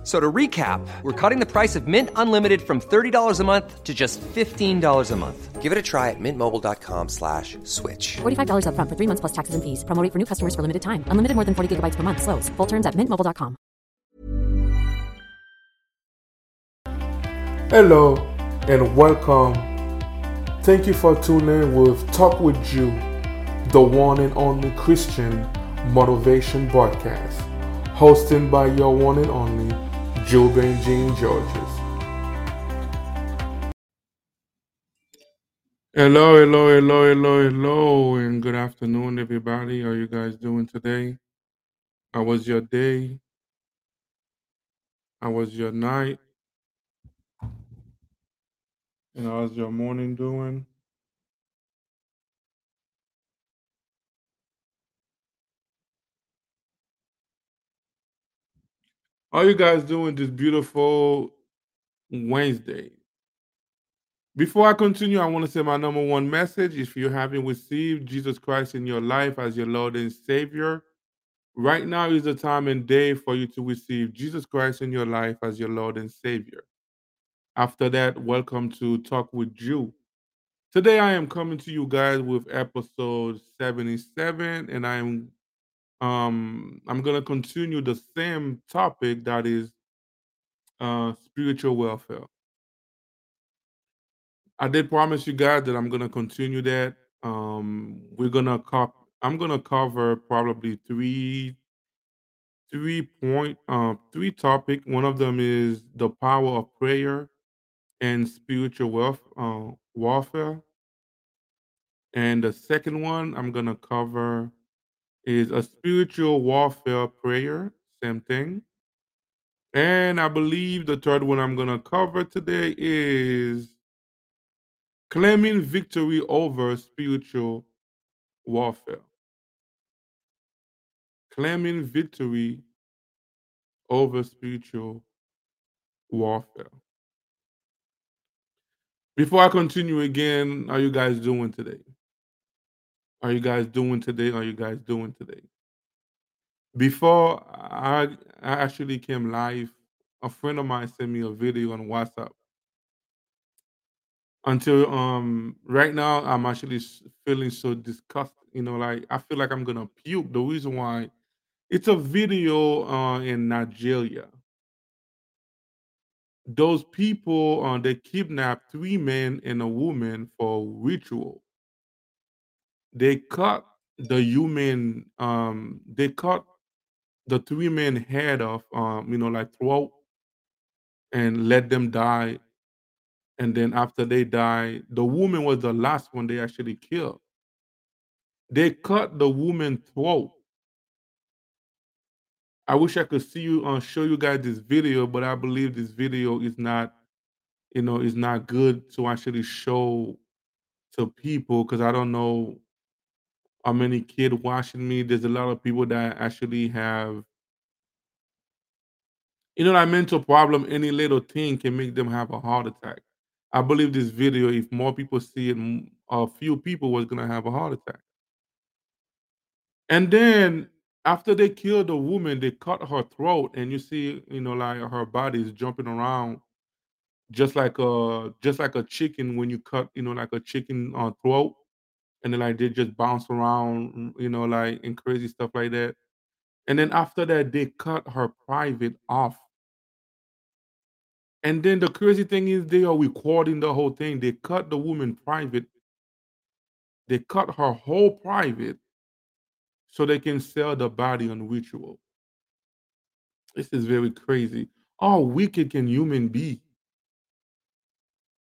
F- So to recap, we're cutting the price of Mint Unlimited from $30 a month to just $15 a month. Give it a try at mintmobile.com slash switch. $45 upfront for three months plus taxes and fees. Promo rate for new customers for limited time. Unlimited more than 40 gigabytes per month. Slows. Full terms at mintmobile.com. Hello and welcome. Thank you for tuning in with Talk with You, the one and only Christian motivation broadcast, hosted by your one and only Joe Benjamin Georges. Hello, hello, hello, hello, hello, and good afternoon, everybody. How you guys doing today? How was your day? How was your night? And how's your morning doing? How you guys doing this beautiful Wednesday? Before I continue, I want to say my number one message. If you haven't received Jesus Christ in your life as your Lord and Savior, right now is the time and day for you to receive Jesus Christ in your life as your Lord and Savior. After that, welcome to Talk with Joe. Today I am coming to you guys with episode 77 and I'm um I'm going to continue the same topic that is uh spiritual welfare. I did promise you guys that I'm going to continue that. Um we're going to cop I'm going to cover probably 3 three point uh three topic. One of them is the power of prayer and spiritual wealth uh, warfare. And the second one I'm gonna cover is a spiritual warfare prayer, same thing. And I believe the third one I'm gonna cover today is claiming victory over spiritual warfare. Claiming victory over spiritual warfare. Before I continue again, how you guys doing today? Are you guys doing today? Are you guys doing today? Before I, I actually came live, a friend of mine sent me a video on WhatsApp. Until um right now, I'm actually feeling so disgusted. You know, like I feel like I'm gonna puke. The reason why it's a video uh, in Nigeria. Those people uh, they kidnapped three men and a woman for ritual. They cut the human um they cut the three men head off um you know like throat and let them die. And then after they die the woman was the last one they actually killed. They cut the woman throat. I wish i could see you uh, show you guys this video but i believe this video is not you know is not good to actually show to people because i don't know many kids watching me there's a lot of people that actually have you know that mental problem any little thing can make them have a heart attack. I believe this video if more people see it a few people was gonna have a heart attack. And then after they killed the woman they cut her throat and you see you know like her body is jumping around just like a just like a chicken when you cut you know like a chicken uh, throat and then like they just bounce around mm, you know like and crazy stuff like that and then after that they cut her private off And then the crazy thing is they are recording the whole thing. They cut the woman private. They cut her whole private so they can sell the body on ritual. This is very crazy. How wicked can human be?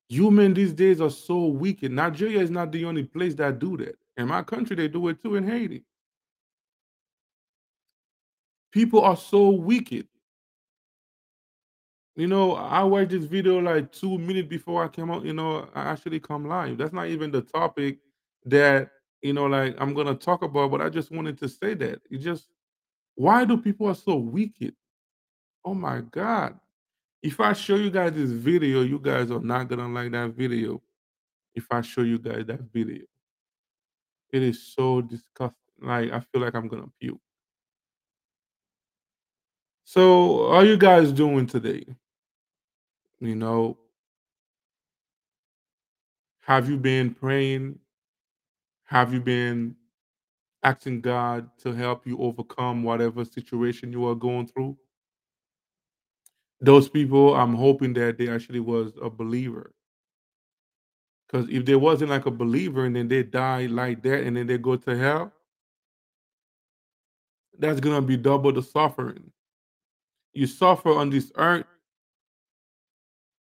Human these days are so wicked. Nigeria is not the only place that do that. In my country, they do it too in Haiti. People are so wicked. You know, I watched this video like two minutes before I came out, you know, I actually come live. That's not even the topic that, you know, like I'm gonna talk about, but I just wanted to say that. It just why do people are so wicked? Oh my god. If I show you guys this video, you guys are not gonna like that video. If I show you guys that video. It is so disgusting. Like I feel like I'm gonna puke. So, how you guys doing today? You know, have you been praying? Have you been asking God to help you overcome whatever situation you are going through? Those people, I'm hoping that they actually was a believer. Because if they wasn't like a believer and then they die like that and then they go to hell, that's gonna be double the suffering. You suffer on this earth,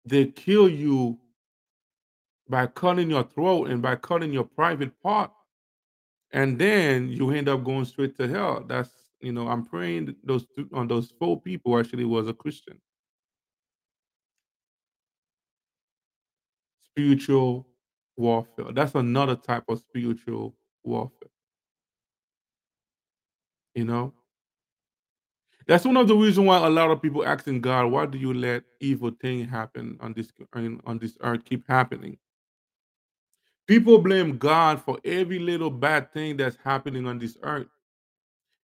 they kill you by cutting your throat and by cutting your private part, and then you end up going straight to hell. That's you know, I'm praying those on those four people actually was a Christian. Spiritual warfare. That's another type of spiritual warfare. You know? That's one of the reasons why a lot of people asking God, why do you let evil thing happen on this on this earth keep happening? People blame God for every little bad thing that's happening on this earth.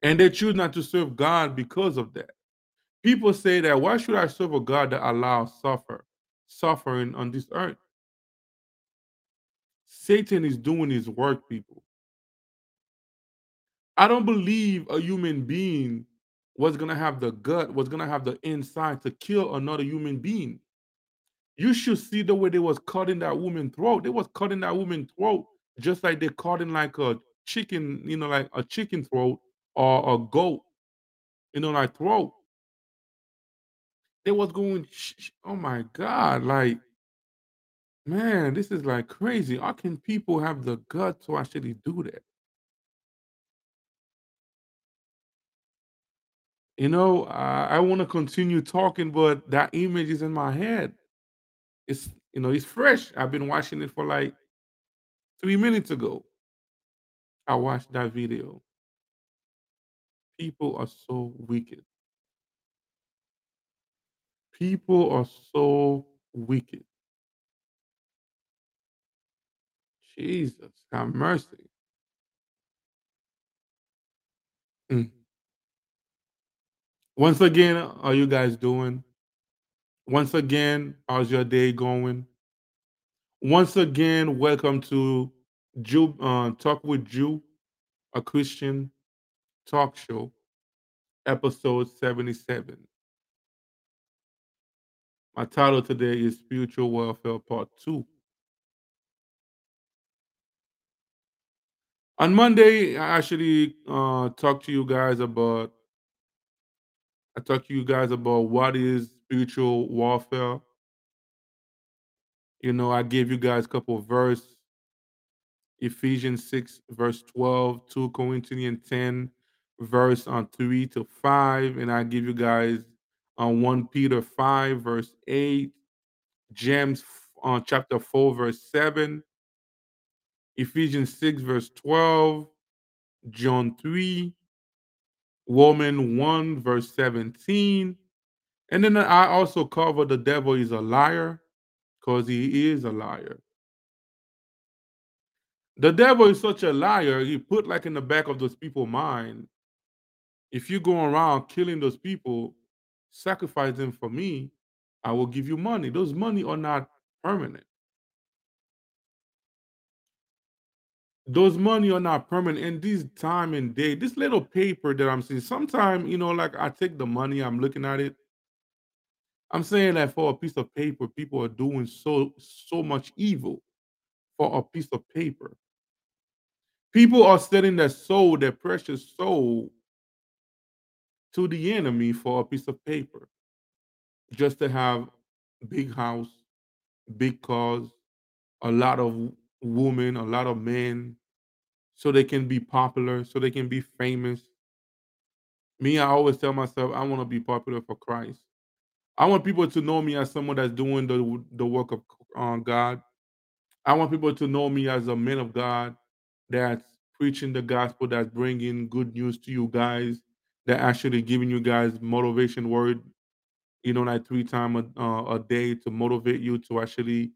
And they choose not to serve God because of that. People say that why should I serve a God that allows suffer suffering on this earth? Satan is doing his work, people. I don't believe a human being was gonna have the gut, was gonna have the inside to kill another human being. You should see the way they was cutting that woman's throat. They was cutting that woman's throat just like they're cutting like a chicken, you know, like a chicken throat or a goat, you know, like throat. They was going, oh my god, like man, this is like crazy. How can people have the gut to actually do that? You know, I, I want to continue talking, but that image is in my head. It's you know, it's fresh. I've been watching it for like three minutes ago. I watched that video. People are so wicked. People are so wicked. Jesus, have mercy. Mm. Once again, how are you guys doing? Once again, how's your day going? Once again, welcome to Joe uh, Talk with Joe, a Christian talk show, episode 77. My title today is Spiritual Warfare Part 2. On Monday, I actually uh, talked to you guys about I talked to you guys about what is spiritual warfare. You know, I gave you guys a couple of verse, Ephesians 6, verse 12, 2 Corinthians 10, verse on 3 to 5, and I give you guys on 1 Peter 5, verse 8, James on chapter 4, verse 7, Ephesians 6, verse 12, John 3, Woman 1, verse 17. And then I also cover the devil is a liar because he is a liar. The devil is such a liar, he put like in the back of those people's mind, if you go around killing those people, sacrifice them for me, I will give you money. Those money are not permanent. Those money are not permanent in this time and day. This little paper that I'm seeing, sometimes, you know, like I take the money, I'm looking at it. I'm saying that for a piece of paper, people are doing so so much evil for a piece of paper. People are selling their soul, their precious soul, to the enemy for a piece of paper, just to have big house, big cars, a lot of women, a lot of men, so they can be popular, so they can be famous. Me, I always tell myself I want to be popular for Christ. I want people to know me as someone that's doing the the work of uh, God. I want people to know me as a man of God that's preaching the gospel, that's bringing good news to you guys, that actually giving you guys motivation word. you know, like three times a, uh, a day to motivate you to actually,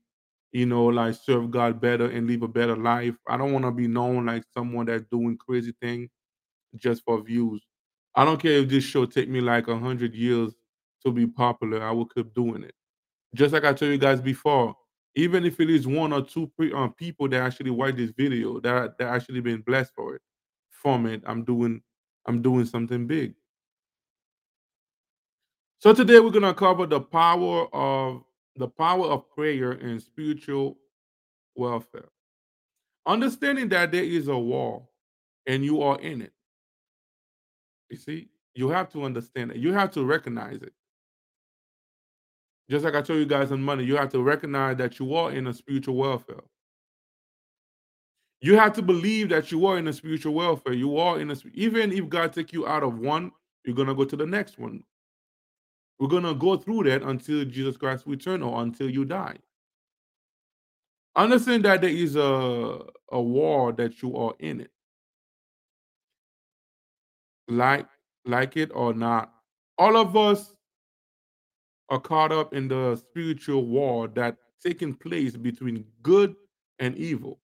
you know, like serve God better and live a better life. I don't want to be known like someone that's doing crazy things just for views. I don't care if this show take me like a hundred years to be popular. I will keep doing it. Just like I told you guys before, even if it is one or two pre- um, people that actually watch this video that that actually been blessed for it, from it, I'm doing I'm doing something big. So today we're gonna cover the power of the power of prayer and spiritual welfare. Understanding that there is a war and you are in it. You see, you have to understand it. You have to recognize it. Just like I told you guys on Monday, you have to recognize that you are in a spiritual welfare. You have to believe that you are in a spiritual welfare. You are in a even if God take you out of one, you're gonna go to the next one. We're gonna go through that until Jesus Christ return or until you die. Understand that there is a a war that you are in it. Like like it or not. All of us are caught up in the spiritual war that taking place between good and evil.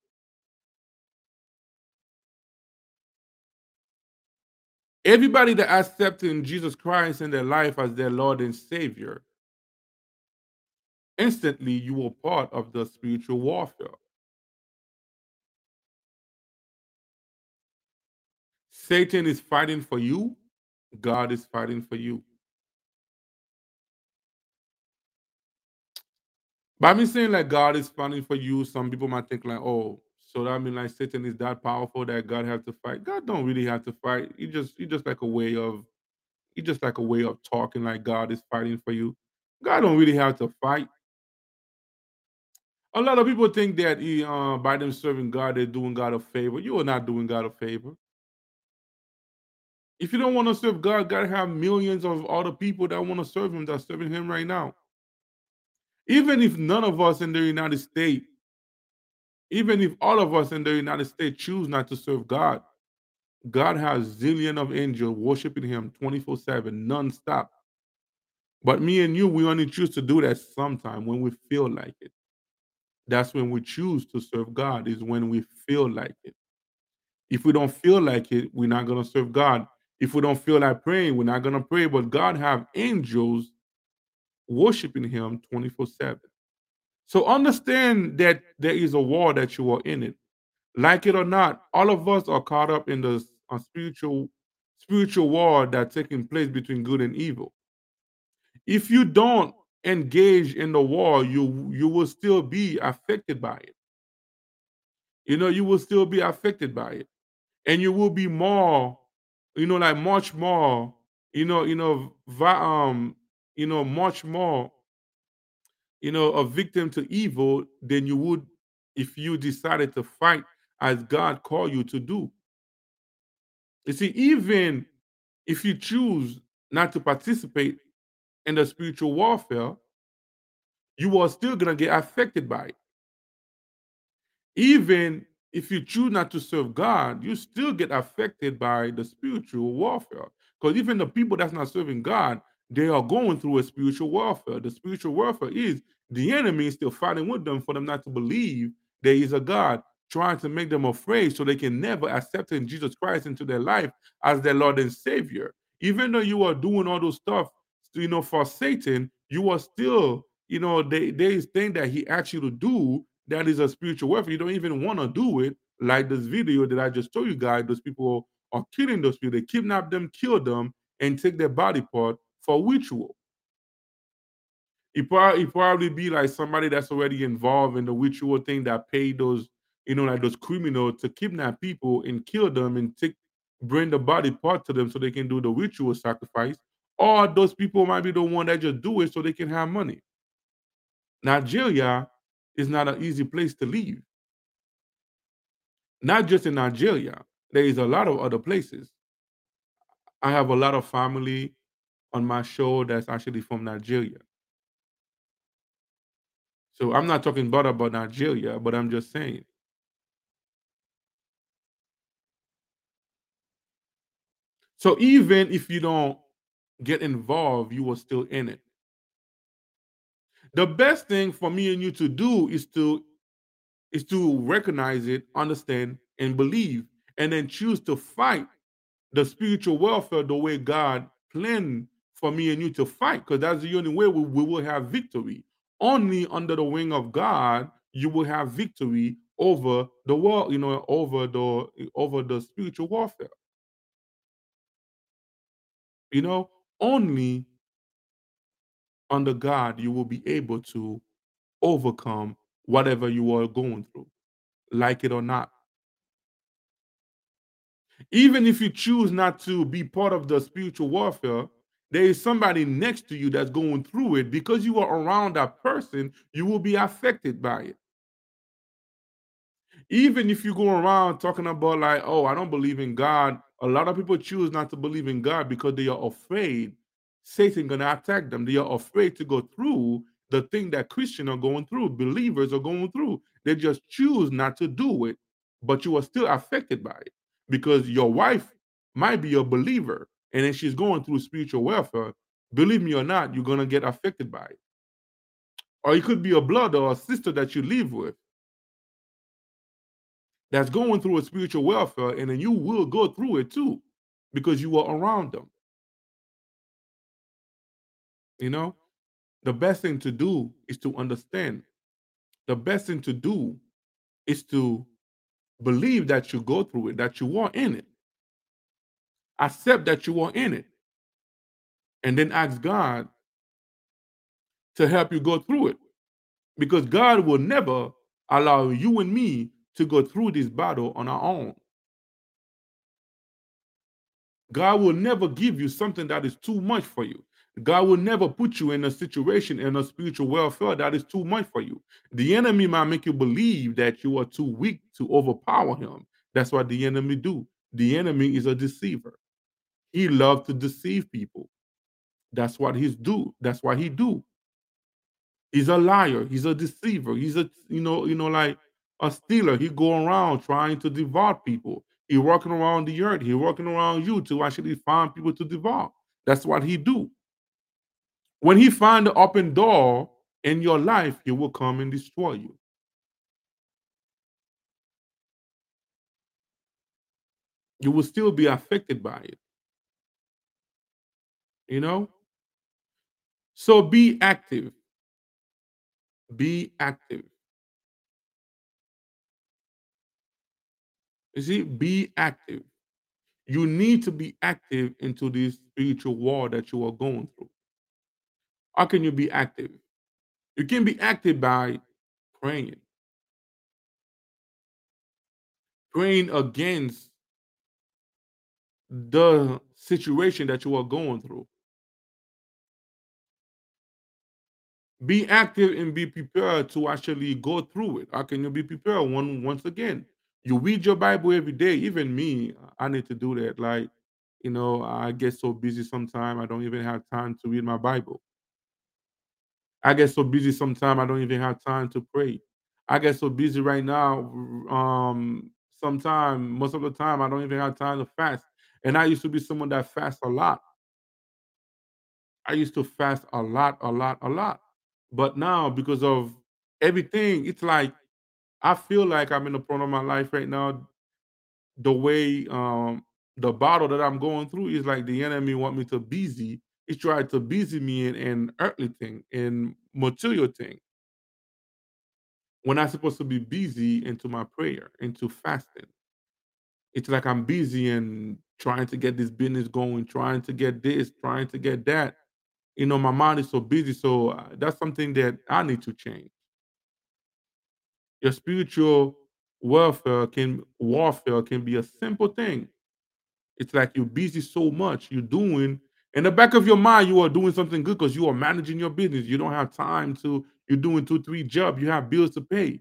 Everybody that accepting Jesus Christ in their life as their Lord and Savior, instantly you are part of the spiritual warfare. Satan is fighting for you, God is fighting for you. By me saying like God is fighting for you, some people might think like, oh, so that means like Satan is that powerful that God has to fight. God don't really have to fight. He just he just like a way of he just like a way of talking like God is fighting for you. God don't really have to fight. A lot of people think that he, uh, by them serving God, they're doing God a favor. You are not doing God a favor. If you don't want to serve God, God have millions of other people that want to serve Him that's serving Him right now. Even if none of us in the United States, even if all of us in the United States choose not to serve God, God has zillion of angels worshiping Him 24 7, non-stop. But me and you, we only choose to do that sometime when we feel like it. That's when we choose to serve God, is when we feel like it. If we don't feel like it, we're not going to serve God. If we don't feel like praying, we're not going to pray. But God have angels worshiping him 24-7. So understand that there is a war that you are in it. Like it or not, all of us are caught up in the spiritual spiritual war that's taking place between good and evil. If you don't engage in the war, you you will still be affected by it. You know, you will still be affected by it. And you will be more, you know, like much more, you know, you know, um, you know, much more, you know, a victim to evil than you would if you decided to fight as God called you to do. You see, even if you choose not to participate in the spiritual warfare, you are still going to get affected by it. Even if you choose not to serve God, you still get affected by the spiritual warfare. Because even the people that's not serving God, they are going through a spiritual warfare. The spiritual warfare is the enemy is still fighting with them for them not to believe there is a God, trying to make them afraid so they can never accept in Jesus Christ into their life as their Lord and Savior. Even though you are doing all those stuff, you know, for Satan, you are still, you know, they, there is things that he asks you to do that is a spiritual warfare. You don't even want to do it. Like this video that I just told you guys, those people are killing those people. They kidnap them, kill them, and take their body part for ritual. It probably, it probably be like somebody that's already involved in the ritual thing that paid those, you know, like those criminals to kidnap people and kill them and take bring the body part to them so they can do the ritual sacrifice. Or those people might be the one that just do it so they can have money. Nigeria is not an easy place to leave. Not just in Nigeria, there is a lot of other places. I have a lot of family on my show that's actually from Nigeria. So I'm not talking bad about Nigeria, but I'm just saying. So even if you don't get involved, you are still in it. The best thing for me and you to do is to is to recognize it, understand, and believe, and then choose to fight the spiritual welfare the way God planned for me and you to fight, because that's the only way we, we will have victory. Only under the wing of God you will have victory over the world, you know, over the over the spiritual warfare. You know, only under God you will be able to overcome whatever you are going through, like it or not. Even if you choose not to be part of the spiritual warfare, there is somebody next to you that's going through it. Because you are around that person, you will be affected by it. Even if you go around talking about, like, oh, I don't believe in God, a lot of people choose not to believe in God because they are afraid Satan gonna attack them. They are afraid to go through the thing that Christians are going through, believers are going through. They just choose not to do it, but you are still affected by it because your wife might be a believer and then she's going through spiritual welfare. Believe me or not, you're gonna get affected by it. Or it could be a blood or a sister that you live with that's going through a spiritual welfare, and then you will go through it too because you are around them. You know, the best thing to do is to understand. The best thing to do is to believe that you go through it, that you are in it. Accept that you are in it. And then ask God to help you go through it. Because God will never allow you and me to go through this battle on our own. God will never give you something that is too much for you. God will never put you in a situation in a spiritual welfare that is too much for you. The enemy might make you believe that you are too weak to overpower him. That's what the enemy do. The enemy is a deceiver. He loves to deceive people. That's what he's do. That's what he do. He's a liar. He's a deceiver. He's a you know you know like a stealer. He go around trying to devour people. He walking around the earth. He walking around you to actually find people to devour. That's what he do. When he find the open door in your life, he will come and destroy you. You will still be affected by it. You know? So be active. Be active. You see, be active. You need to be active into this spiritual war that you are going through. How can you be active? You can be active by praying. Praying against the situation that you are going through. Be active and be prepared to actually go through it. How can you be prepared? One once again, you read your Bible every day. Even me, I need to do that. Like, you know, I get so busy sometimes I don't even have time to read my Bible. I get so busy sometimes I don't even have time to pray. I get so busy right now. Um, sometimes, most of the time, I don't even have time to fast. And I used to be someone that fasts a lot. I used to fast a lot, a lot, a lot. But now, because of everything, it's like I feel like I'm in the point of my life right now. The way um the battle that I'm going through is like the enemy want me to busy. He tried to busy me in an earthly thing, in material thing. When I'm supposed to be busy into my prayer, into fasting. It's like I'm busy and trying to get this business going, trying to get this, trying to get that. You know, my mind is so busy. So uh, that's something that I need to change. Your spiritual welfare can warfare can be a simple thing. It's like you're busy so much, you're doing in the back of your mind, you are doing something good because you are managing your business. You don't have time to, you're doing two, three jobs, you have bills to pay.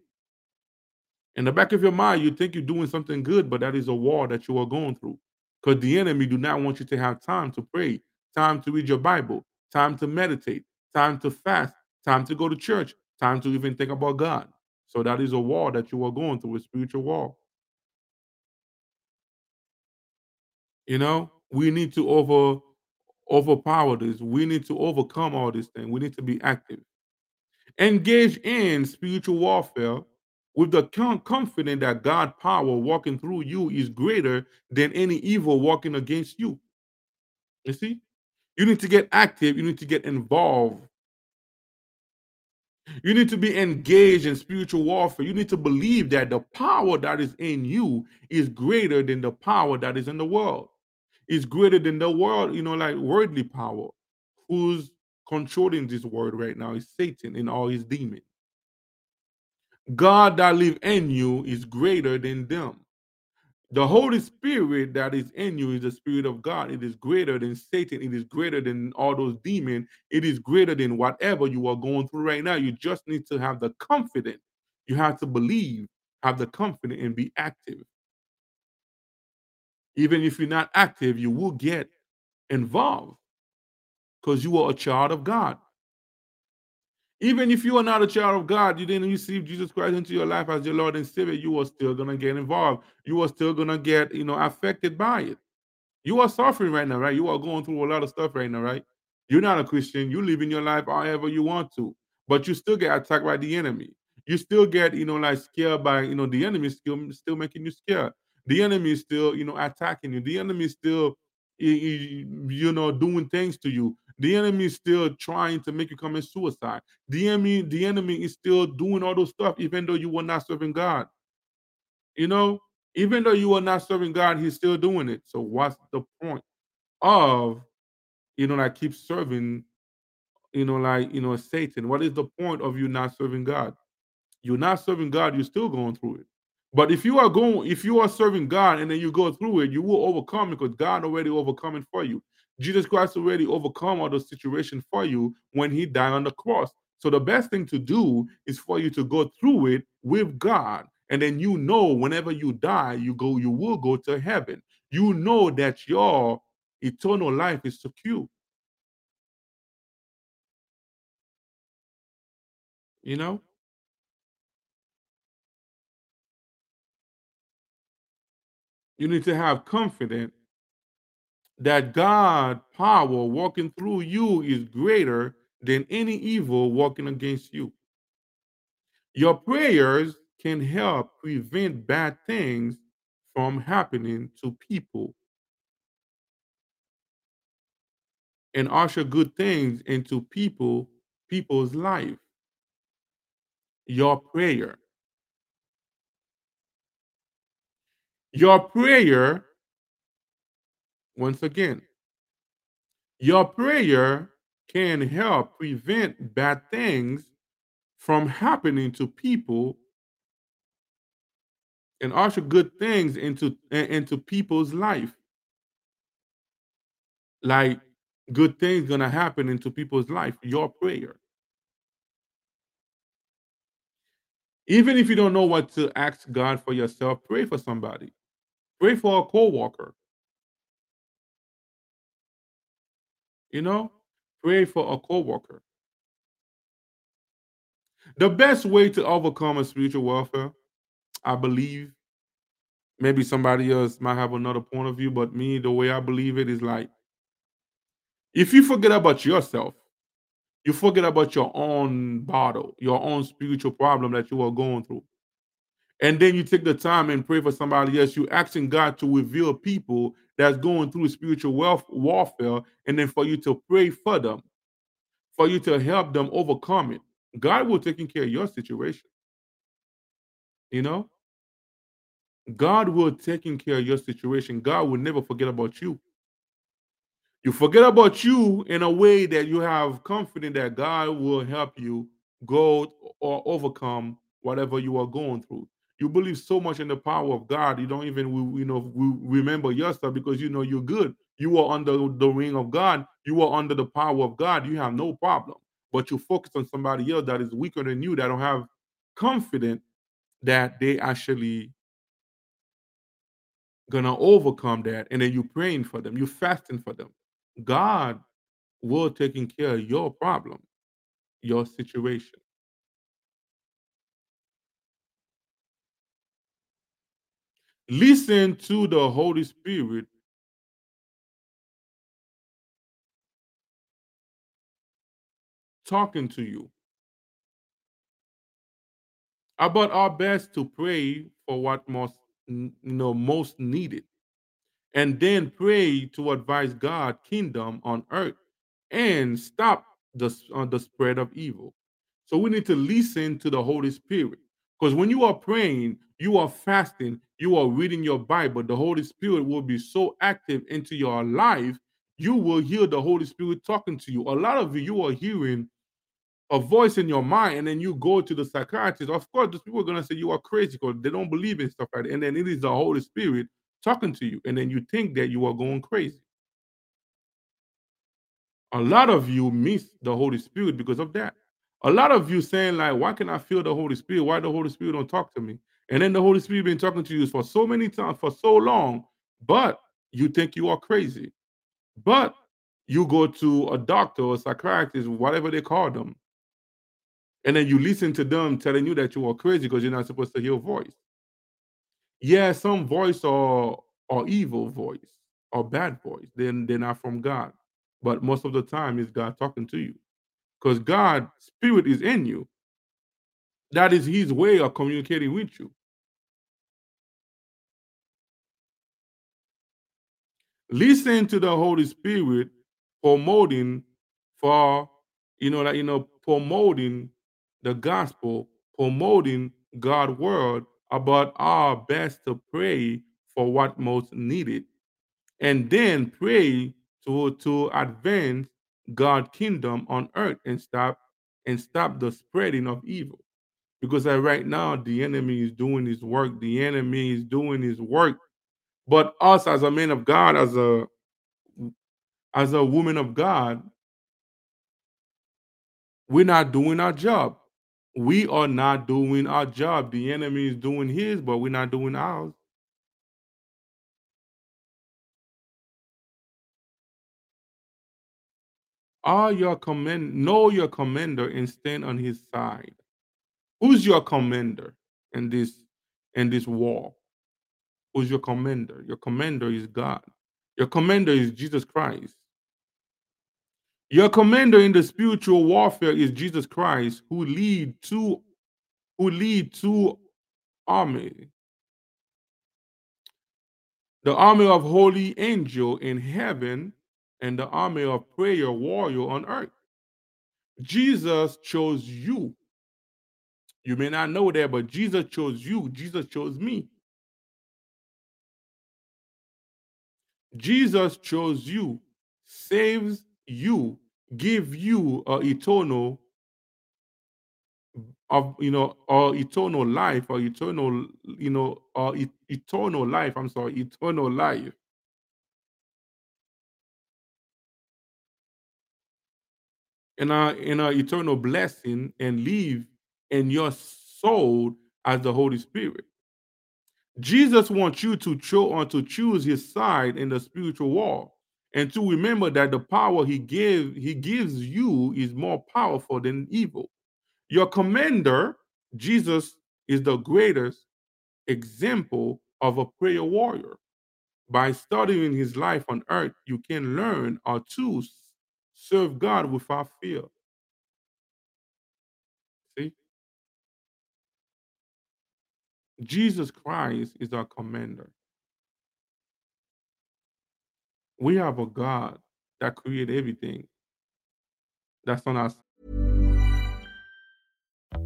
In the back of your mind, you think you're doing something good, but that is a war that you are going through. Because the enemy do not want you to have time to pray, time to read your Bible, time to meditate, time to fast, time to go to church, time to even think about God. So that is a war that you are going through, a spiritual war. You know, we need to over overpower this. We need to overcome all these things. We need to be active. Engage in spiritual warfare with the con- confidence that God power walking through you is greater than any evil walking against you. You see? You need to get active, you need to get involved. You need to be engaged in spiritual warfare. You need to believe that the power that is in you is greater than the power that is in the world. It's greater than the world, you know, like worldly power. Who's controlling this world right now is Satan and all his demons. God that live in you is greater than them. The Holy Spirit that is in you is the Spirit of God. It is greater than Satan. It is greater than all those demons. It is greater than whatever you are going through right now. You just need to have the confidence. You have to believe, have the confidence, and be active. Even if you're not active, you will get involved because you are a child of God. Even if you are not a child of God, you didn't receive Jesus Christ into your life as your Lord and Savior, you are still gonna get involved. You are still gonna get, you know, affected by it. You are suffering right now, right? You are going through a lot of stuff right now, right? You're not a Christian. You're living your life however you want to, but you still get attacked by the enemy. You still get, you know, like scared by, you know, the enemy still still making you scared. The enemy is still, you know, attacking you. The enemy is still, you know, doing things to you. The enemy is still trying to make you commit suicide. The enemy, the enemy is still doing all those stuff, even though you were not serving God. You know, even though you are not serving God, He's still doing it. So what's the point of, you know, like keep serving, you know, like you know, Satan? What is the point of you not serving God? You're not serving God. You're still going through it. But if you are going, if you are serving God and then you go through it, you will overcome because God already overcome it for you. Jesus Christ already overcome all those situations for you when he died on the cross. So the best thing to do is for you to go through it with God. And then you know whenever you die, you go, you will go to heaven. You know that your eternal life is secure. You know? You need to have confidence that God power walking through you is greater than any evil walking against you. Your prayers can help prevent bad things from happening to people and usher good things into people people's life. Your prayer. Your prayer once again, your prayer can help prevent bad things from happening to people and usher good things into into people's life. Like good things gonna happen into people's life. Your prayer. Even if you don't know what to ask God for yourself, pray for somebody. Pray for a co-worker. You know, pray for a co-worker. The best way to overcome a spiritual warfare, I believe, maybe somebody else might have another point of view, but me, the way I believe it is like if you forget about yourself, you forget about your own battle, your own spiritual problem that you are going through. And then you take the time and pray for somebody else. You're asking God to reveal people that's going through spiritual wealth warfare, and then for you to pray for them, for you to help them overcome it. God will take care of your situation. You know, God will take care of your situation. God will never forget about you. You forget about you in a way that you have confidence that God will help you go or overcome whatever you are going through. You believe so much in the power of God, you don't even you know remember yourself because you know you're good. You are under the ring of God. You are under the power of God. You have no problem. But you focus on somebody else that is weaker than you, that don't have confidence that they actually gonna overcome that, and then you're praying for them, you fasting for them. God will taking care of your problem, your situation. Listen to the Holy Spirit. Talking to you. about our best to pray for what most you know most needed. And then pray to advise god kingdom on earth and stop the, uh, the spread of evil. So we need to listen to the holy spirit. Because when you are praying you are fasting you are reading your bible the holy spirit will be so active into your life you will hear the holy spirit talking to you a lot of you you are hearing a voice in your mind and then you go to the psychiatrist, of course, those people are going to say you are crazy because they don't believe in stuff like that. And then it is the Holy Spirit talking to you. And then you think that you are going crazy. A lot of you miss the Holy Spirit because of that. A lot of you saying, like, why can I feel the Holy Spirit? Why the Holy Spirit don't talk to me? And then the Holy Spirit been talking to you for so many times, for so long, but you think you are crazy. But you go to a doctor or a psychiatrist, whatever they call them, and then you listen to them telling you that you are crazy because you're not supposed to hear a voice. Yeah, some voice are are evil voice or bad voice. Then they're not from God. But most of the time it's God talking to you. Because God spirit is in you. That is his way of communicating with you. Listen to the Holy Spirit promoting for you know like you know promoting the gospel, promoting God's word about our best to pray for what most needed, and then pray to to advance God's kingdom on earth and stop and stop the spreading of evil. Because right now the enemy is doing his work, the enemy is doing his work. But us as a man of God, as a as a woman of God, we're not doing our job we are not doing our job. The enemy is doing his, but we're not doing ours. Are your command know your commander and stand on his side? Who's your commander in this in this war? Who's your commander? Your commander is God. Your commander is Jesus Christ. Your commander in the spiritual warfare is Jesus Christ, who lead to who lead to army. The army of holy angel in heaven and the army of prayer warrior on earth. Jesus chose you. You may not know that, but Jesus chose you. Jesus chose me. Jesus chose you, saves you give you a eternal of you know or eternal life or eternal you know or e- eternal life i'm sorry eternal life. And a in a eternal blessing and live in your soul as the holy spirit jesus wants you to or uh, to choose his side in the spiritual war and to remember that the power he he gives you is more powerful than evil. Your commander jesus is the greatest example of a prayer warrior. By studying his life on earth you can learn how to serve god without fear see jesus christ is our commander we have a God that created everything. That's on us.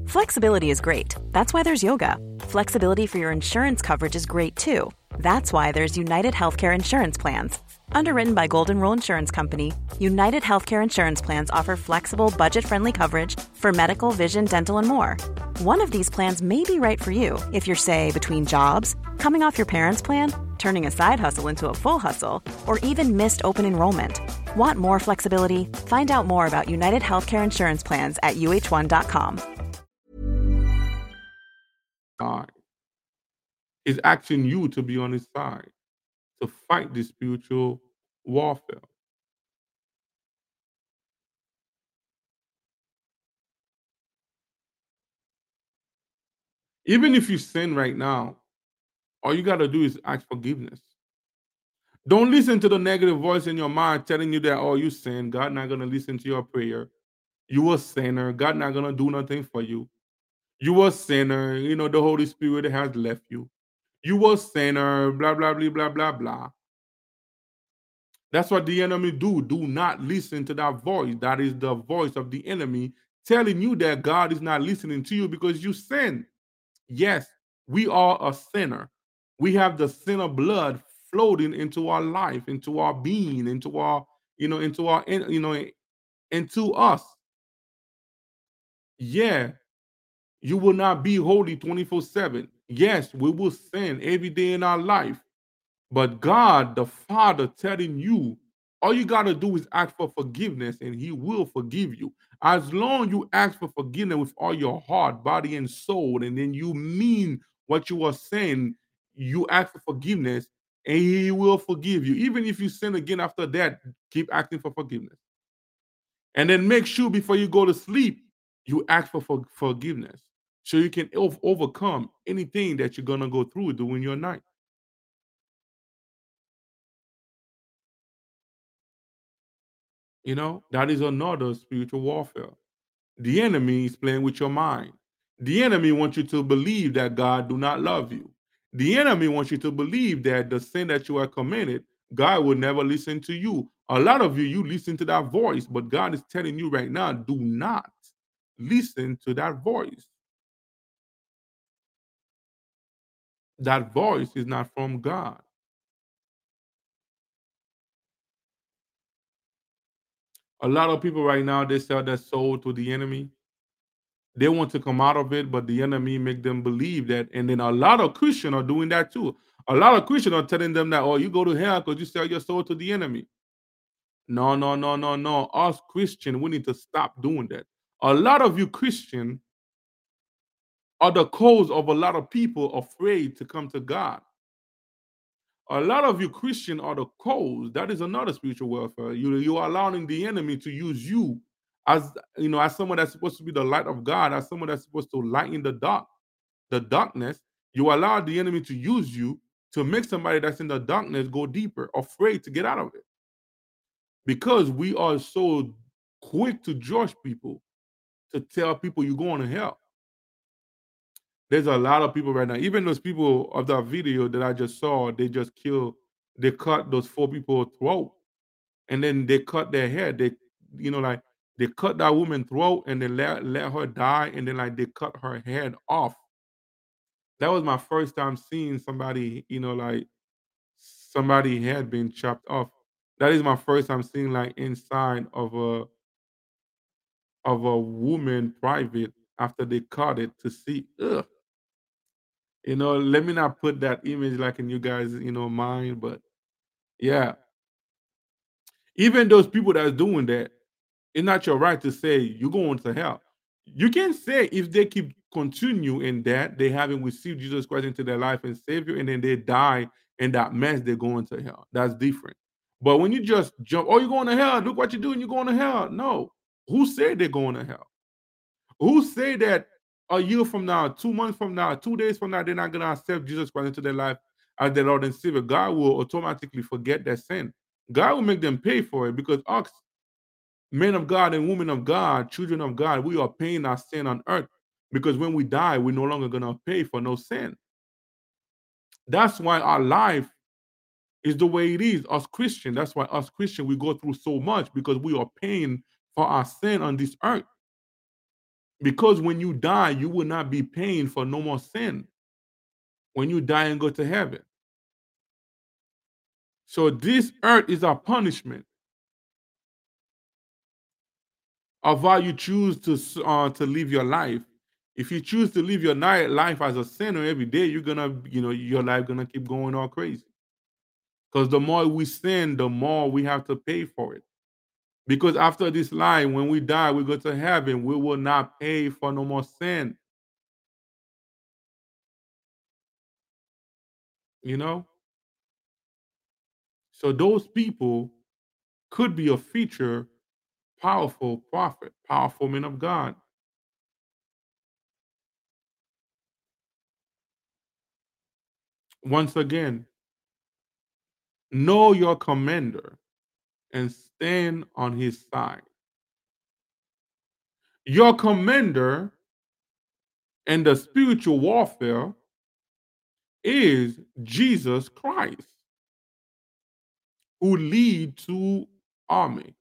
Flexibility is great. That's why there's yoga. Flexibility for your insurance coverage is great too. That's why there's United Healthcare Insurance Plans. Underwritten by Golden Rule Insurance Company, United Healthcare Insurance Plans offer flexible, budget friendly coverage for medical, vision, dental, and more. One of these plans may be right for you if you're, say, between jobs, coming off your parents' plan, turning a side hustle into a full hustle, or even missed open enrollment. Want more flexibility? Find out more about United Healthcare Insurance Plans at uhone.com. God is asking you to be on his side to fight this spiritual warfare. Even if you sin right now, all you got to do is ask forgiveness. Don't listen to the negative voice in your mind telling you that, oh, you sin. God not going to listen to your prayer. You a sinner. God not going to do nothing for you. You a sinner. You know, the Holy Spirit has left you. You a sinner, blah, blah, blah, blah, blah, blah. That's what the enemy do. Do not listen to that voice. That is the voice of the enemy telling you that God is not listening to you because you sin. Yes, we are a sinner. We have the sinner blood floating into our life, into our being, into our, you know, into our, you know, into us. Yeah, you will not be holy 24 7. Yes, we will sin every day in our life. But God, the Father, telling you, all you got to do is ask for forgiveness and He will forgive you. As long you ask for forgiveness with all your heart, body, and soul, and then you mean what you are saying, you ask for forgiveness and He will forgive you. Even if you sin again after that, keep asking for forgiveness. And then make sure before you go to sleep, you ask for, for forgiveness so you can ov- overcome anything that you're going to go through during your night. You know, that is another spiritual warfare. The enemy is playing with your mind. The enemy wants you to believe that God do not love you. The enemy wants you to believe that the sin that you have committed, God will never listen to you. A lot of you, you listen to that voice, but God is telling you right now, do not listen to that voice. That voice is not from God. A lot of people right now they sell their soul to the enemy. They want to come out of it, but the enemy make them believe that. And then a lot of Christians are doing that too. A lot of Christians are telling them that, oh, you go to hell because you sell your soul to the enemy. No, no, no, no, no. Us Christian, we need to stop doing that. A lot of you Christian are the cause of a lot of people afraid to come to God. A lot of you Christian are the cause. That is another spiritual warfare. You you are allowing the enemy to use you as you know as someone that's supposed to be the light of God, as someone that's supposed to lighten the dark, the darkness. You allow the enemy to use you to make somebody that's in the darkness go deeper, afraid to get out of it. Because we are so quick to judge people, to tell people you're going to hell. There's a lot of people right now. Even those people of that video that I just saw, they just killed, they cut those four people throat, and then they cut their head. They, you know, like they cut that woman throat and they let let her die, and then like they cut her head off. That was my first time seeing somebody, you know, like somebody head being chopped off. That is my first time seeing like inside of a of a woman private after they cut it to see. Ugh. You know, let me not put that image like in you guys, you know, mind, but yeah. Even those people that's doing that, it's not your right to say you're going to hell. You can say if they keep continue in that, they haven't received Jesus Christ into their life and Savior, and then they die in that mess, they're going to hell. That's different. But when you just jump, oh, you're going to hell. Look what you're doing. You're going to hell. No. Who said they're going to hell? Who say that a year from now, two months from now, two days from now, they're not going to accept Jesus Christ into their life as their Lord and Savior? God will automatically forget their sin. God will make them pay for it because us, men of God and women of God, children of God, we are paying our sin on earth because when we die, we're no longer going to pay for no sin. That's why our life is the way it is, us Christian. That's why us Christian, we go through so much because we are paying for our sin on this earth. Because when you die, you will not be paying for no more sin when you die and go to heaven. So this earth is our punishment of how you choose to uh, to live your life. If you choose to live your night life as a sinner every day, you're gonna, you know, your life gonna keep going all crazy. Because the more we sin, the more we have to pay for it. Because after this life, when we die, we go to heaven, we will not pay for no more sin. You know? So those people could be a future powerful prophet, powerful men of God. Once again, know your commander and stand on his side. Your commander in the spiritual warfare is Jesus Christ, who lead to army.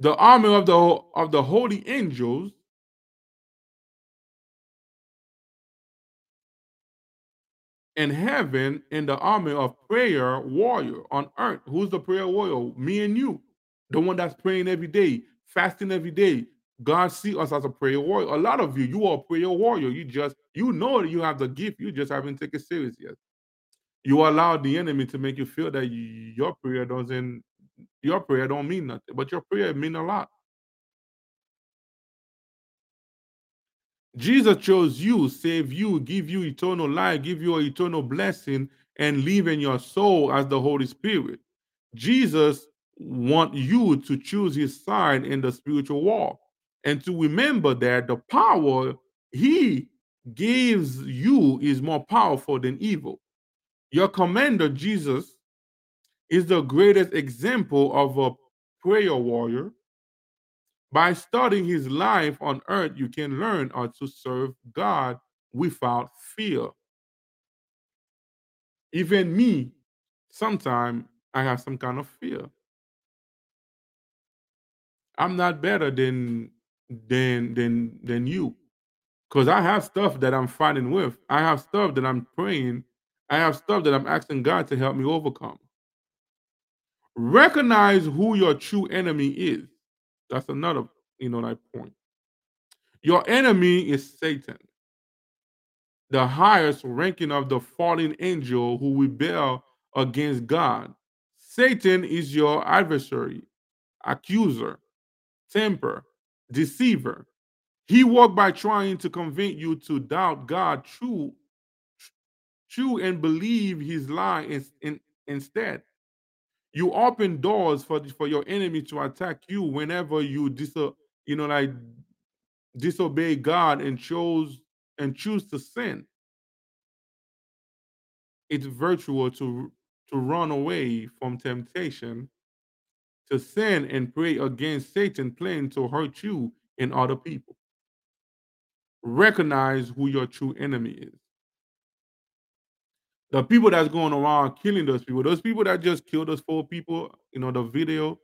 The army of the of the holy angels in heaven in the army of prayer warrior on earth. Who's the prayer warrior? Me and you. The one that's praying every day, fasting every day. God see us as a prayer warrior. A lot of you, you are a prayer warrior. You just you know that you have the gift. You just haven't taken it serious yet. You allow the enemy to make you feel that your prayer doesn't your prayer don't mean nothing, but your prayer mean a lot. Jesus chose you, save you, give you eternal life, give you an eternal blessing, and live in your soul as the Holy Spirit. Jesus want you to choose his side in the spiritual war and to remember that the power he gives you is more powerful than evil. Your commander, Jesus, is the greatest example of a prayer warrior by studying his life on earth, you can learn how to serve God without fear. Even me, sometimes I have some kind of fear. I'm not better than than than than you. Because I have stuff that I'm fighting with. I have stuff that I'm praying. I have stuff that I'm asking God to help me overcome. Recognize who your true enemy is. That's another, you know, that point. Your enemy is Satan, the highest ranking of the fallen angel who rebel against God. Satan is your adversary, accuser, temper, deceiver. He worked by trying to convince you to doubt God true, true and believe his lie in, in, instead. You open doors for for your enemy to attack you whenever you dis you know like disobey God and chose and choose to sin. It's virtual to to run away from temptation, to sin and pray against Satan planning to hurt you and other people. Recognize who your true enemy is the people that's going around killing those people, those people that just killed those four people, you know, the video,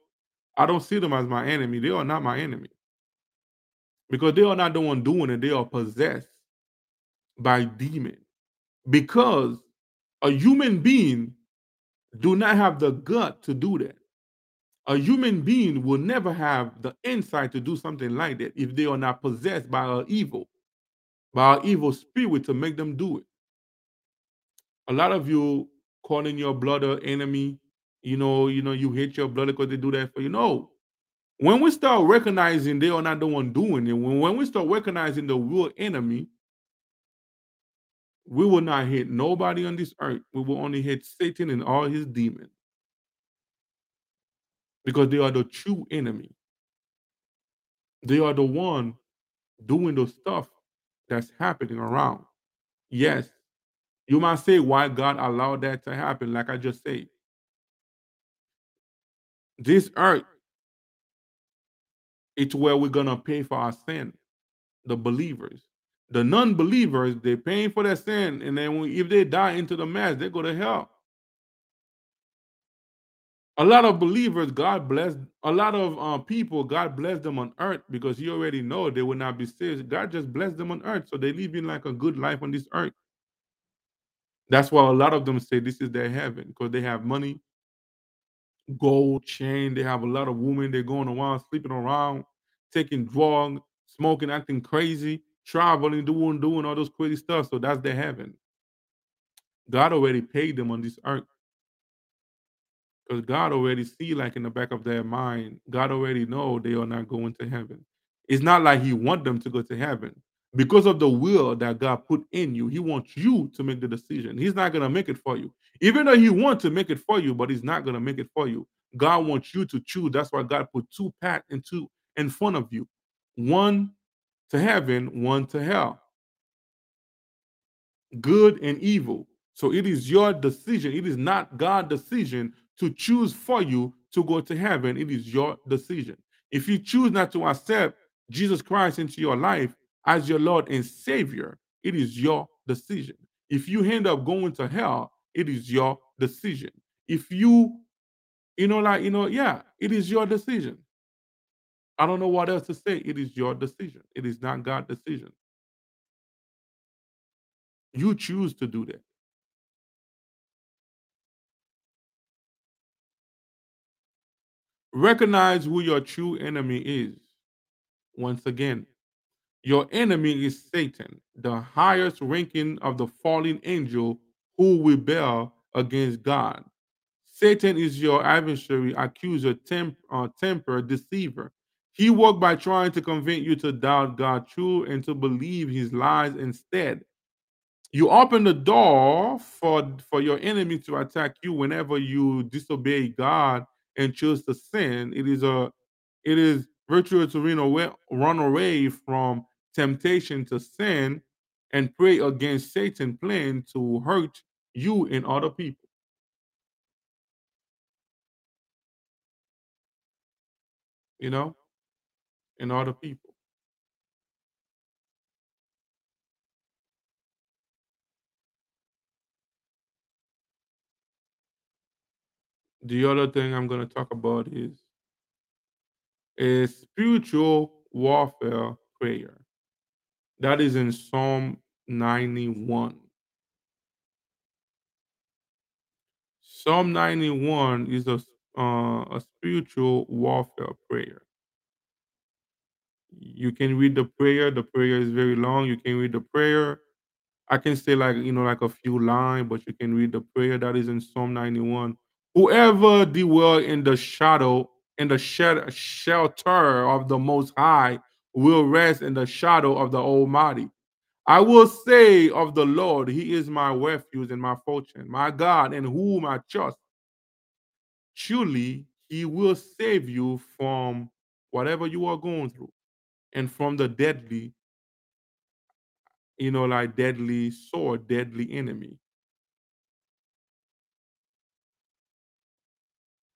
I don't see them as my enemy. They are not my enemy. Because they are not the one doing it, they are possessed by demons. Because a human being do not have the gut to do that. A human being will never have the insight to do something like that if they are not possessed by an evil, by an evil spirit to make them do it a lot of you calling your blood an enemy, you know, you know, you hate your brother because they do that for you. No. When we start recognizing they are not the one doing it, when, when we start recognizing the real enemy, we will not hit nobody on this earth. We will only hit Satan and all his demons. Because they are the true enemy. They are the one doing the stuff that's happening around. Yes, you might say why God allowed that to happen, like I just said. This earth, it's where we're gonna pay for our sin. The believers, the non-believers, they're paying for their sin, and then if they die into the mass, they go to hell. A lot of believers, God bless. A lot of uh, people, God bless them on earth because He already know they will not be saved. God just bless them on earth, so they live in like a good life on this earth. That's why a lot of them say this is their heaven because they have money, gold, chain. They have a lot of women. They're going around, sleeping around, taking drugs, smoking, acting crazy, traveling, doing, doing all those crazy stuff. So that's their heaven. God already paid them on this earth. Because God already see, like in the back of their mind, God already know they are not going to heaven. It's not like He want them to go to heaven because of the will that God put in you, He wants you to make the decision. He's not going to make it for you, even though He wants to make it for you, but He's not going to make it for you. God wants you to choose. That's why God put two paths into in front of you, one to heaven, one to hell, good and evil. So it is your decision. It is not God's decision to choose for you to go to heaven. It is your decision. If you choose not to accept Jesus Christ into your life, as your Lord and Savior, it is your decision. If you end up going to hell, it is your decision. If you, you know, like, you know, yeah, it is your decision. I don't know what else to say. It is your decision. It is not God's decision. You choose to do that. Recognize who your true enemy is. Once again, your enemy is Satan, the highest ranking of the fallen angel who rebel against God. Satan is your adversary, accuser, temp, uh, temper, deceiver. He worked by trying to convince you to doubt God true and to believe his lies instead. You open the door for, for your enemy to attack you whenever you disobey God and choose to sin. It is a it is virtuous to run away, run away from temptation to sin and pray against Satan plan to hurt you and other people. You know, and other people. The other thing I'm going to talk about is a spiritual warfare prayer. That is in Psalm 91. Psalm 91 is a, uh, a spiritual warfare prayer. You can read the prayer. The prayer is very long. You can read the prayer. I can say like you know like a few lines, but you can read the prayer that is in Psalm 91. Whoever dwell in the shadow in the shelter of the Most High will rest in the shadow of the Almighty. I will say of the Lord, He is my refuge and my fortune, my God, in whom I trust. Surely He will save you from whatever you are going through and from the deadly, you know, like deadly sword, deadly enemy.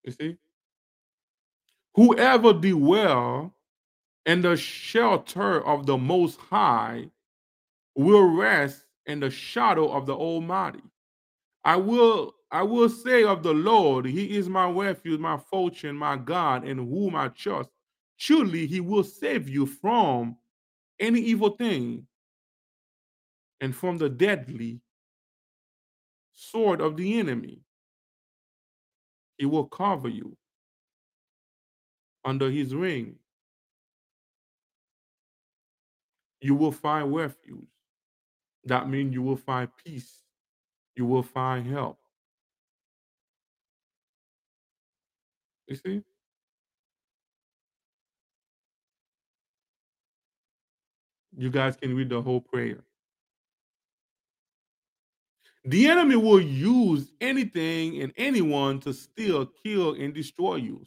You see? Whoever dwell in the shelter of the Most High will rest in the shadow of the Almighty. I will I will say of the Lord, He is my refuge, my fortune, my God, in whom I trust. Surely He will save you from any evil thing and from the deadly sword of the enemy. He will cover you under His ring. You will find refuge. That means you will find peace. You will find help. You see? You guys can read the whole prayer. The enemy will use anything and anyone to steal, kill, and destroy you.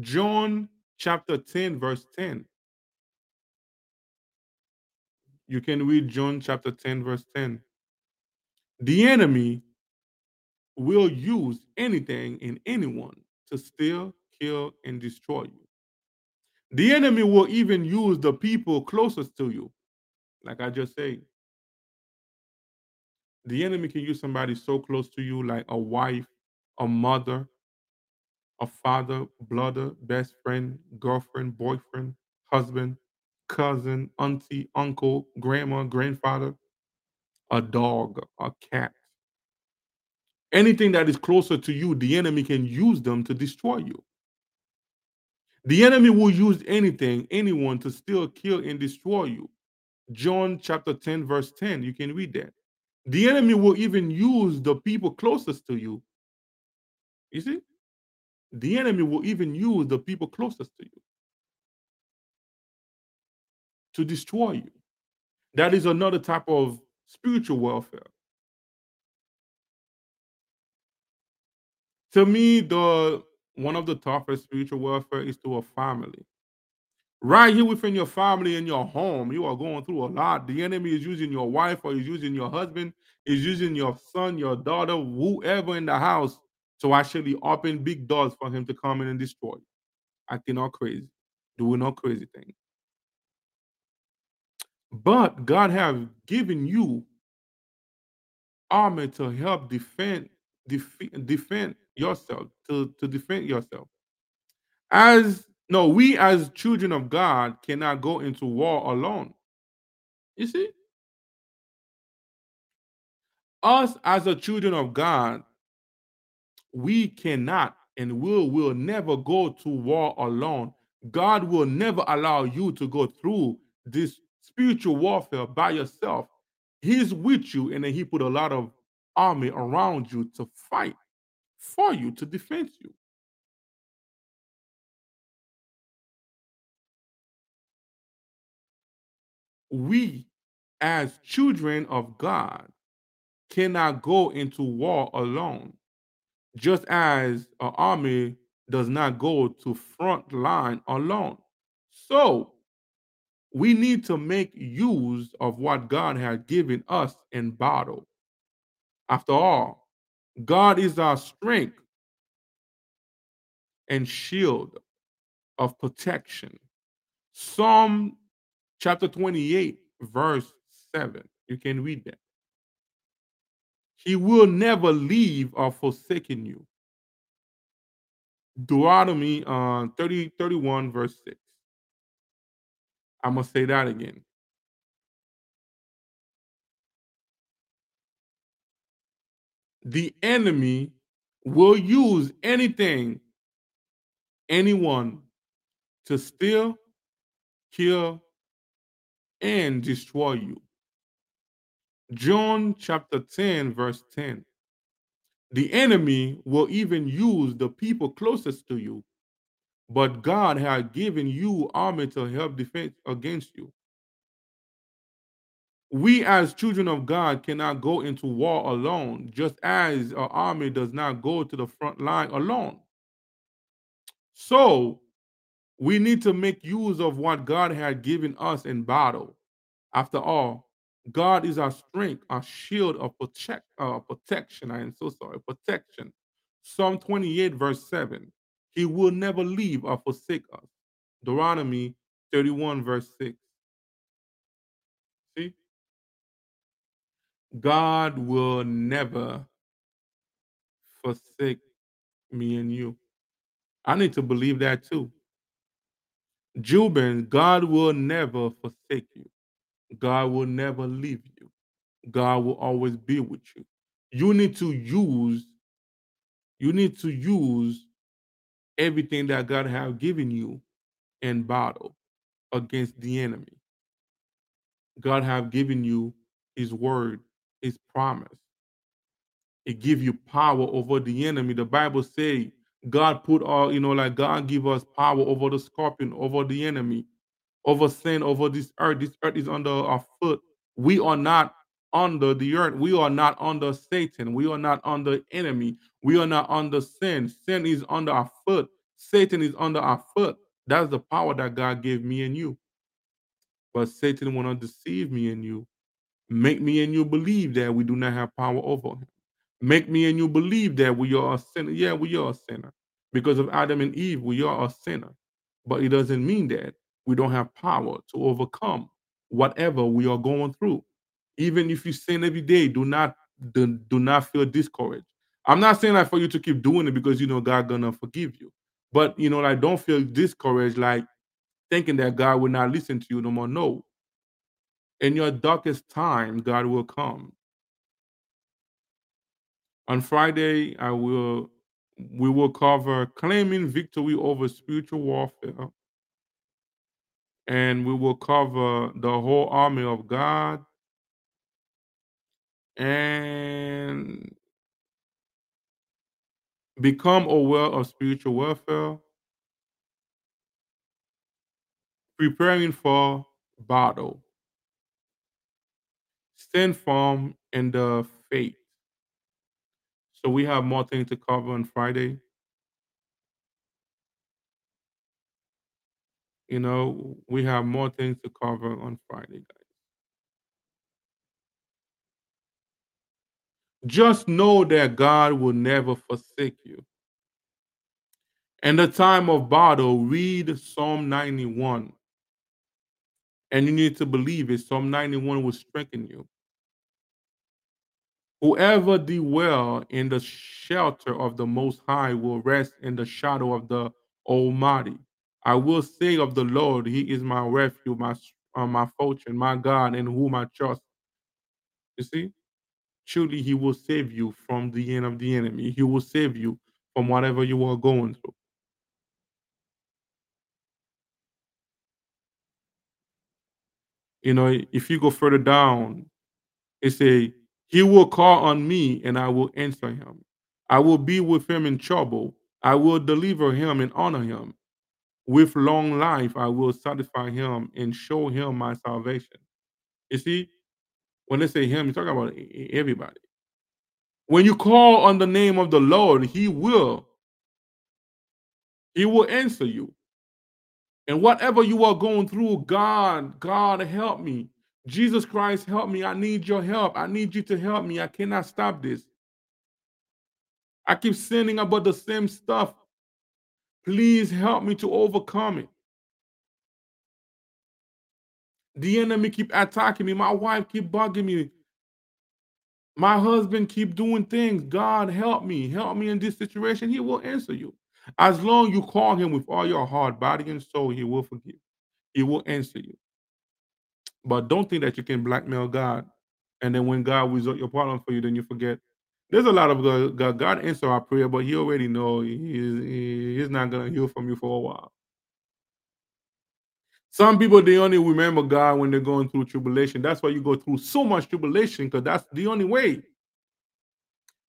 John chapter 10, verse 10. You can read John chapter 10, verse 10. The enemy will use anything and anyone to steal, kill, and destroy you. The enemy will even use the people closest to you. Like I just said, the enemy can use somebody so close to you, like a wife, a mother, a father, brother, best friend, girlfriend, boyfriend, husband, cousin, auntie, uncle, grandma, grandfather, a dog, a cat. Anything that is closer to you, the enemy can use them to destroy you. The enemy will use anything, anyone to steal, kill, and destroy you. John chapter 10, verse 10. You can read that. The enemy will even use the people closest to you. You see? The enemy will even use the people closest to you to destroy you. That is another type of spiritual warfare. To me, the one of the toughest spiritual warfare is to a family. Right here within your family and your home, you are going through a lot. The enemy is using your wife or is using your husband, is using your son, your daughter, whoever in the house to actually open big doors for him to come in and destroy you. Acting all crazy, doing all crazy things. But God have given you armor to help defend defe- defend yourself to, to defend yourself. As no, we as children of God cannot go into war alone. You see? Us as a children of God, we cannot and will will never go to war alone. God will never allow you to go through this spiritual warfare by yourself. He's with you, and then he put a lot of army around you to fight for you to defend you. We, as children of God, cannot go into war alone, just as an army does not go to front line alone. So we need to make use of what God has given us in battle. After all, God is our strength and shield of protection. Psalm chapter 28, verse 7. You can read that. He will never leave or forsaken you. Deuteronomy uh, 30, 31, verse 6. I'm going to say that again. The enemy will use anything, anyone to steal, kill, and destroy you. John chapter 10, verse 10. The enemy will even use the people closest to you, but God has given you army to help defend against you. We, as children of God, cannot go into war alone, just as our army does not go to the front line alone. So, we need to make use of what God had given us in battle. After all, God is our strength, our shield of protect, uh, protection. I am so sorry, protection. Psalm 28, verse 7. He will never leave or forsake us. Deuteronomy 31, verse 6. See? God will never forsake me and you. I need to believe that too. Jubin, God will never forsake you. God will never leave you. God will always be with you. You need to use, you need to use everything that God have given you in battle against the enemy. God have given you his word, his promise. It give you power over the enemy. The Bible say God put all, you know, like God give us power over the scorpion, over the enemy, over sin, over this earth. This earth is under our foot. We are not under the earth. We are not under Satan. We are not under enemy. We are not under sin. Sin is under our foot. Satan is under our foot. That's the power that God gave me and you. But Satan want to deceive me and you, make me and you believe that we do not have power over him. Make me and you believe that we are a sinner. Yeah, we are a sinner. Because of Adam and Eve, we are a sinner. But it doesn't mean that we don't have power to overcome whatever we are going through. Even if you sin every day, do not do, do not feel discouraged. I'm not saying that for you to keep doing it because you know God gonna forgive you. But you know, like don't feel discouraged, like thinking that God will not listen to you no more. No. In your darkest time, God will come. On Friday, I will we will cover claiming victory over spiritual warfare. And we will cover the whole army of God and become aware of spiritual warfare, preparing for battle, stand firm in the uh, faith. So we have more things to cover on Friday. You know, we have more things to cover on Friday, guys. Just know that God will never forsake you. In the time of battle, read Psalm 91 And you need to believe it. Psalm 91 will strengthen you. Whoever dwell in the shelter of the Most High will rest in the shadow of the Almighty. I will say of the Lord, He is my refuge, my uh, my fortune, my God, in whom I trust. You see, truly, He will save you from the end of the enemy. He will save you from whatever you are going through. You know, if you go further down, it say, He will call on me and I will answer him. I will be with him in trouble. I will deliver him and honor him. With long life, I will satisfy him and show him my salvation. You see, when they say him, you're talking about everybody. When you call on the name of the Lord, he will. He will answer you. And whatever you are going through, God, God, help me. Jesus Christ, help me. I need your help. I need you to help me. I cannot stop this. I keep sinning about the same stuff. Please help me to overcome it. The enemy keep attacking me. My wife keep bugging me. My husband keep doing things. God help me. Help me in this situation. He will answer you. As long you call him with all your heart, body, and soul, he will forgive. He will answer you. But don't think that you can blackmail God. And then when God resolve your problem for you, then you forget. There's a lot of God, God, God answer our prayer, but he already know he is, he, he's not to heal from you for a while. Some people they only remember God when they're going through tribulation. That's why you go through so much tribulation because that's the only way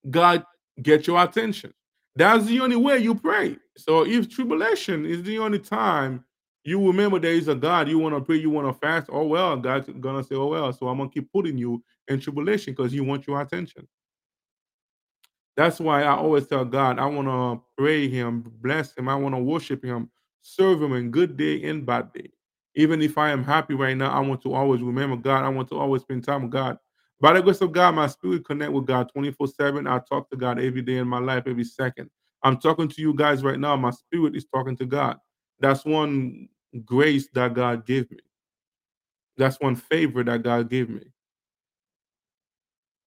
God get your attention. That's the only way you pray. So if tribulation is the only time you remember there is a God, you want to pray, you want to fast, oh well, God's gonna say, oh well, so I'm gonna keep putting you in tribulation because you want your attention. That's why I always tell God, I want to pray Him, bless Him, I want to worship Him, serve Him in good day and bad day. Even if I am happy right now, I want to always remember God. I want to always spend time with God. By the grace of God, my spirit connect with God 24-7. I talk to God every day in my life, every second. I'm talking to you guys right now. My spirit is talking to God. That's one grace that God gave me. That's one favor that God gave me.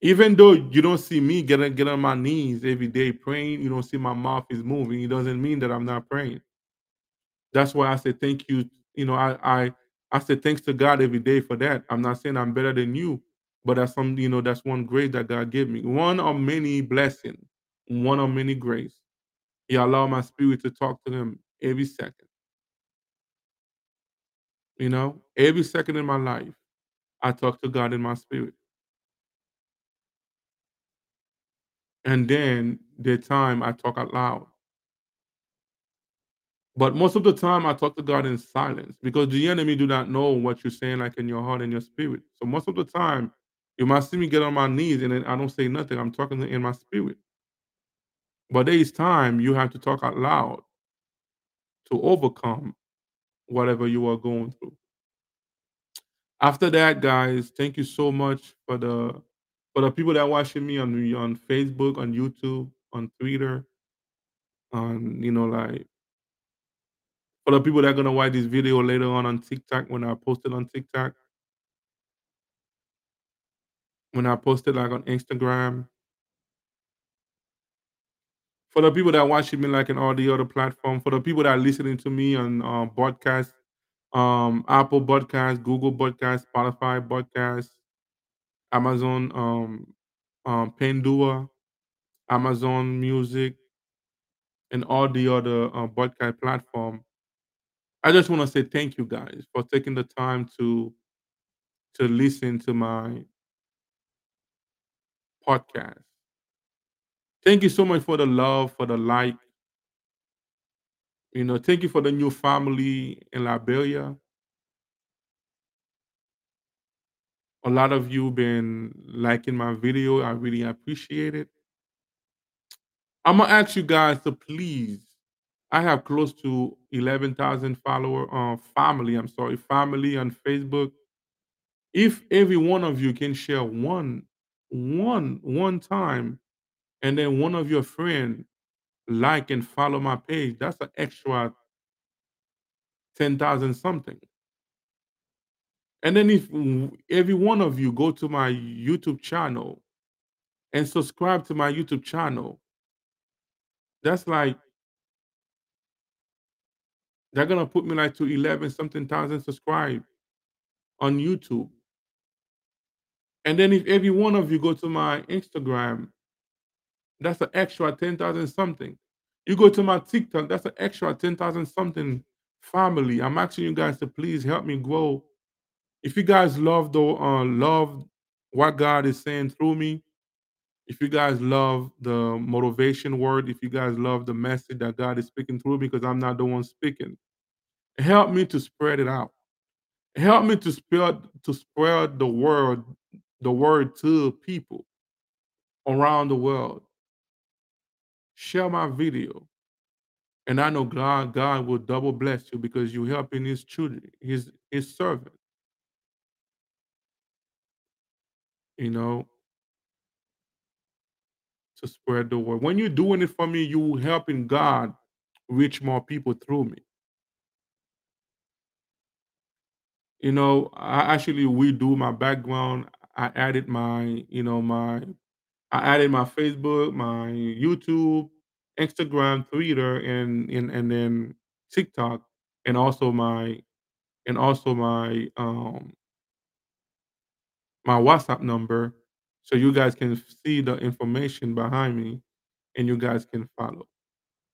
Even though you don't see me getting get on my knees every day praying, you don't see my mouth is moving. It doesn't mean that I'm not praying. That's why I say thank you. You know, I I I say thanks to God every day for that. I'm not saying I'm better than you, but that's some, you know, that's one grace that God gave me. One of many blessings, one of many grace. He allowed my spirit to talk to him every second. You know, every second in my life, I talk to God in my spirit. And then the time I talk out loud. But most of the time I talk to God in silence because the enemy do not know what you're saying like in your heart and your spirit. So most of the time you might see me get on my knees and then I don't say nothing. I'm talking in my spirit. But there is time you have to talk out loud to overcome whatever you are going through. After that, guys, thank you so much for the for the people that are watching me on on Facebook, on YouTube, on Twitter, on you know like for the people that are gonna watch this video later on on TikTok when I post it on TikTok. When I post it like on Instagram. For the people that are watching me like in all the other platform, for the people that are listening to me on uh, podcast, um, Apple Podcast, Google Podcast, Spotify Podcast, Amazon, um, um, Pandora, Amazon Music, and all the other uh, podcast platform. I just want to say thank you guys for taking the time to to listen to my podcast. Thank you so much for the love, for the like. You know, thank you for the new family in Liberia. A lot of you been liking my video. I really appreciate it. I'm gonna ask you guys to please. I have close to eleven thousand follower uh, family. I'm sorry, family on Facebook. If every one of you can share one, one, one time, and then one of your friend like and follow my page, that's an extra ten thousand something. And then if every one of you go to my YouTube channel and subscribe to my YouTube channel, that's like they're gonna put me like to 11 something thousand subscribe on YouTube. And then if every one of you go to my Instagram, that's an extra 10,000 something. You go to my TikTok, that's an extra 10,000 something family. I'm asking you guys to please help me grow. If you guys love the uh, love what God is saying through me, if you guys love the motivation word, if you guys love the message that God is speaking through me, because I'm not the one speaking, help me to spread it out. Help me to spread to spread the word, the word to people around the world. Share my video. And I know God, God will double bless you because you're helping his children, his his servant. You know, to spread the word. When you're doing it for me, you helping God reach more people through me. You know, I actually redo my background. I added my, you know, my I added my Facebook, my YouTube, Instagram, Twitter, and and and then TikTok, and also my and also my um my WhatsApp number, so you guys can see the information behind me, and you guys can follow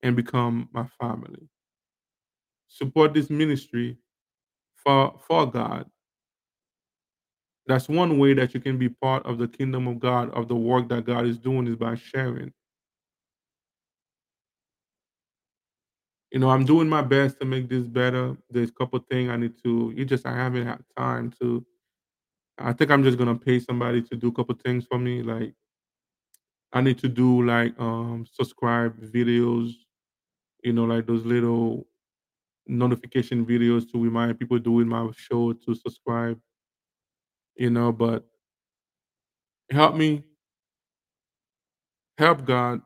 and become my family. Support this ministry for for God. That's one way that you can be part of the kingdom of God, of the work that God is doing, is by sharing. You know, I'm doing my best to make this better. There's a couple things I need to. You just I haven't had time to. I think I'm just gonna pay somebody to do a couple things for me. Like I need to do like um subscribe videos. You know, like those little notification videos to remind people doing my show to subscribe. You know, but help me help God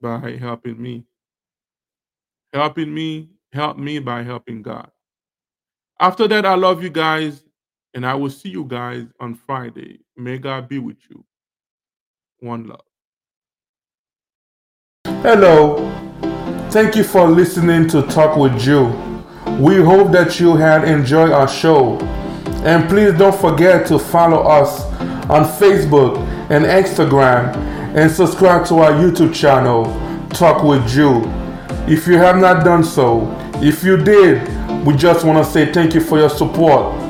by helping me. Helping me, help me by helping God. After that, I love you guys, and I will see you guys on Friday. May God be with you. One love. Hello. Thank you for listening to Talk with Joe. We hope that you had enjoyed our show. And please don't forget to follow us on Facebook and Instagram and subscribe to our YouTube channel, Talk with Joe. If you have not done so, if you did, we just want to say thank you for your support